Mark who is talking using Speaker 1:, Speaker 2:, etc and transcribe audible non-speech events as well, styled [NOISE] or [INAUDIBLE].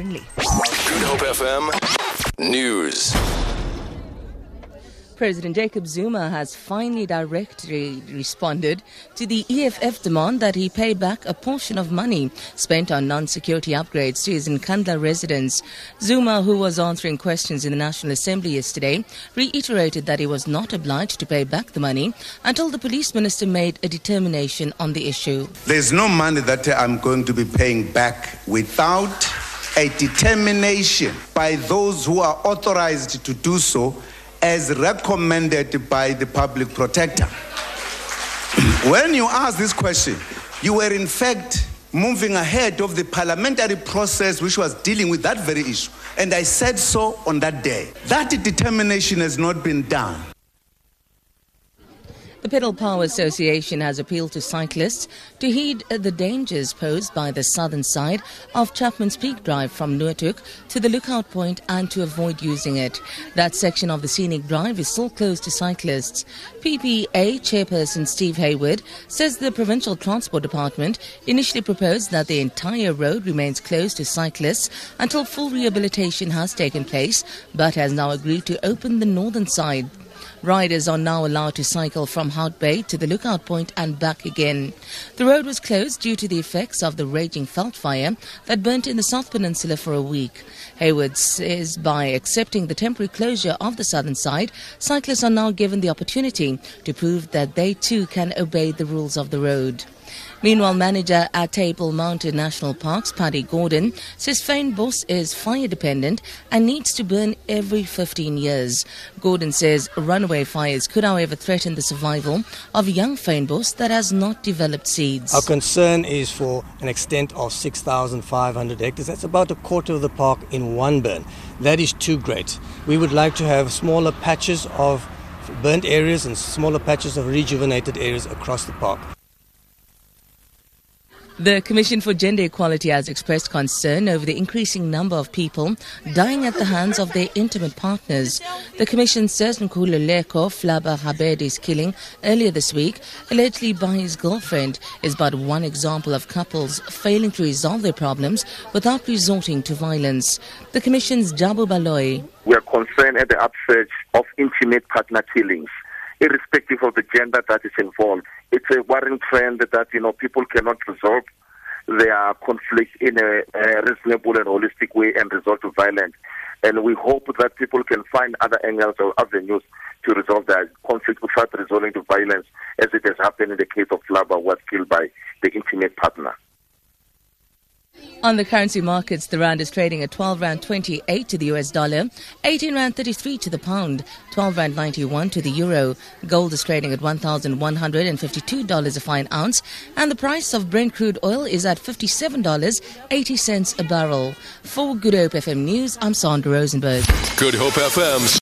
Speaker 1: Burnley.
Speaker 2: Good Hope FM News.
Speaker 1: President Jacob Zuma has finally directly responded to the EFF demand that he pay back a portion of money spent on non-security upgrades to his Nkandla residence. Zuma, who was answering questions in the National Assembly yesterday, reiterated that he was not obliged to pay back the money until the police minister made a determination on the issue.
Speaker 3: There's no money that I'm going to be paying back without a determination by those who are authorized to do so as recommended by the public protector. [CLEARS THROAT] when you ask this question, you were in fact moving ahead of the parliamentary process which was dealing with that very issue. And I said so on that day. That determination has not been done.
Speaker 1: The Pedal Power Association has appealed to cyclists to heed the dangers posed by the southern side of Chapman's Peak Drive from Noordhoek to the lookout point and to avoid using it. That section of the scenic drive is still closed to cyclists. PPA chairperson Steve Hayward says the Provincial Transport Department initially proposed that the entire road remains closed to cyclists until full rehabilitation has taken place, but has now agreed to open the northern side. Riders are now allowed to cycle from Hout Bay to the lookout point and back again. The road was closed due to the effects of the raging veld fire that burnt in the South Peninsula for a week. Hayward says by accepting the temporary closure of the southern side, cyclists are now given the opportunity to prove that they too can obey the rules of the road. Meanwhile, manager at Table Mountain National Parks, Paddy Gordon, says fynbos is fire dependent and needs to burn every 15 years. Gordon says runaway fires could, however, threaten the survival of young fynbos that has not developed seeds.
Speaker 4: Our concern is for an extent of 6,500 hectares. That's about a quarter of the park in one burn. That is too great. We would like to have smaller patches of burnt areas and smaller patches of rejuvenated areas across the park.
Speaker 1: The Commission for Gender Equality has expressed concern over the increasing number of people dying at the hands of their intimate partners. The Commission says Nkululeko Flabba Habedi's killing earlier this week, allegedly by his girlfriend, is but one example of couples failing to resolve their problems without resorting to violence. The Commission's Jabu Baloy.
Speaker 5: We are concerned at the upsurge of intimate partner killings irrespective of the gender that is involved. It's a worrying trend that, you know, people cannot resolve their conflict in a, a reasonable and holistic way and resort to violence. And we hope that people can find other angles or avenues to resolve their conflict without resorting to violence, as it has happened in the case of Flabba, who was killed by the intimate partner.
Speaker 1: On the currency markets, the rand is trading at 12 rand 28 to the US dollar, 18 rand 33 to the pound, 12 rand 91 to the euro. Gold is trading at $1,152 a fine ounce, and the price of Brent crude oil is at $57.80 a barrel. For Good Hope FM News, I'm Sandra Rosenberg.
Speaker 2: Good Hope FM